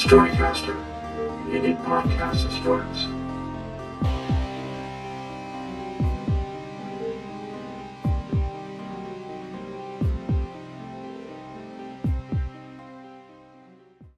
Storycaster, need podcast stories.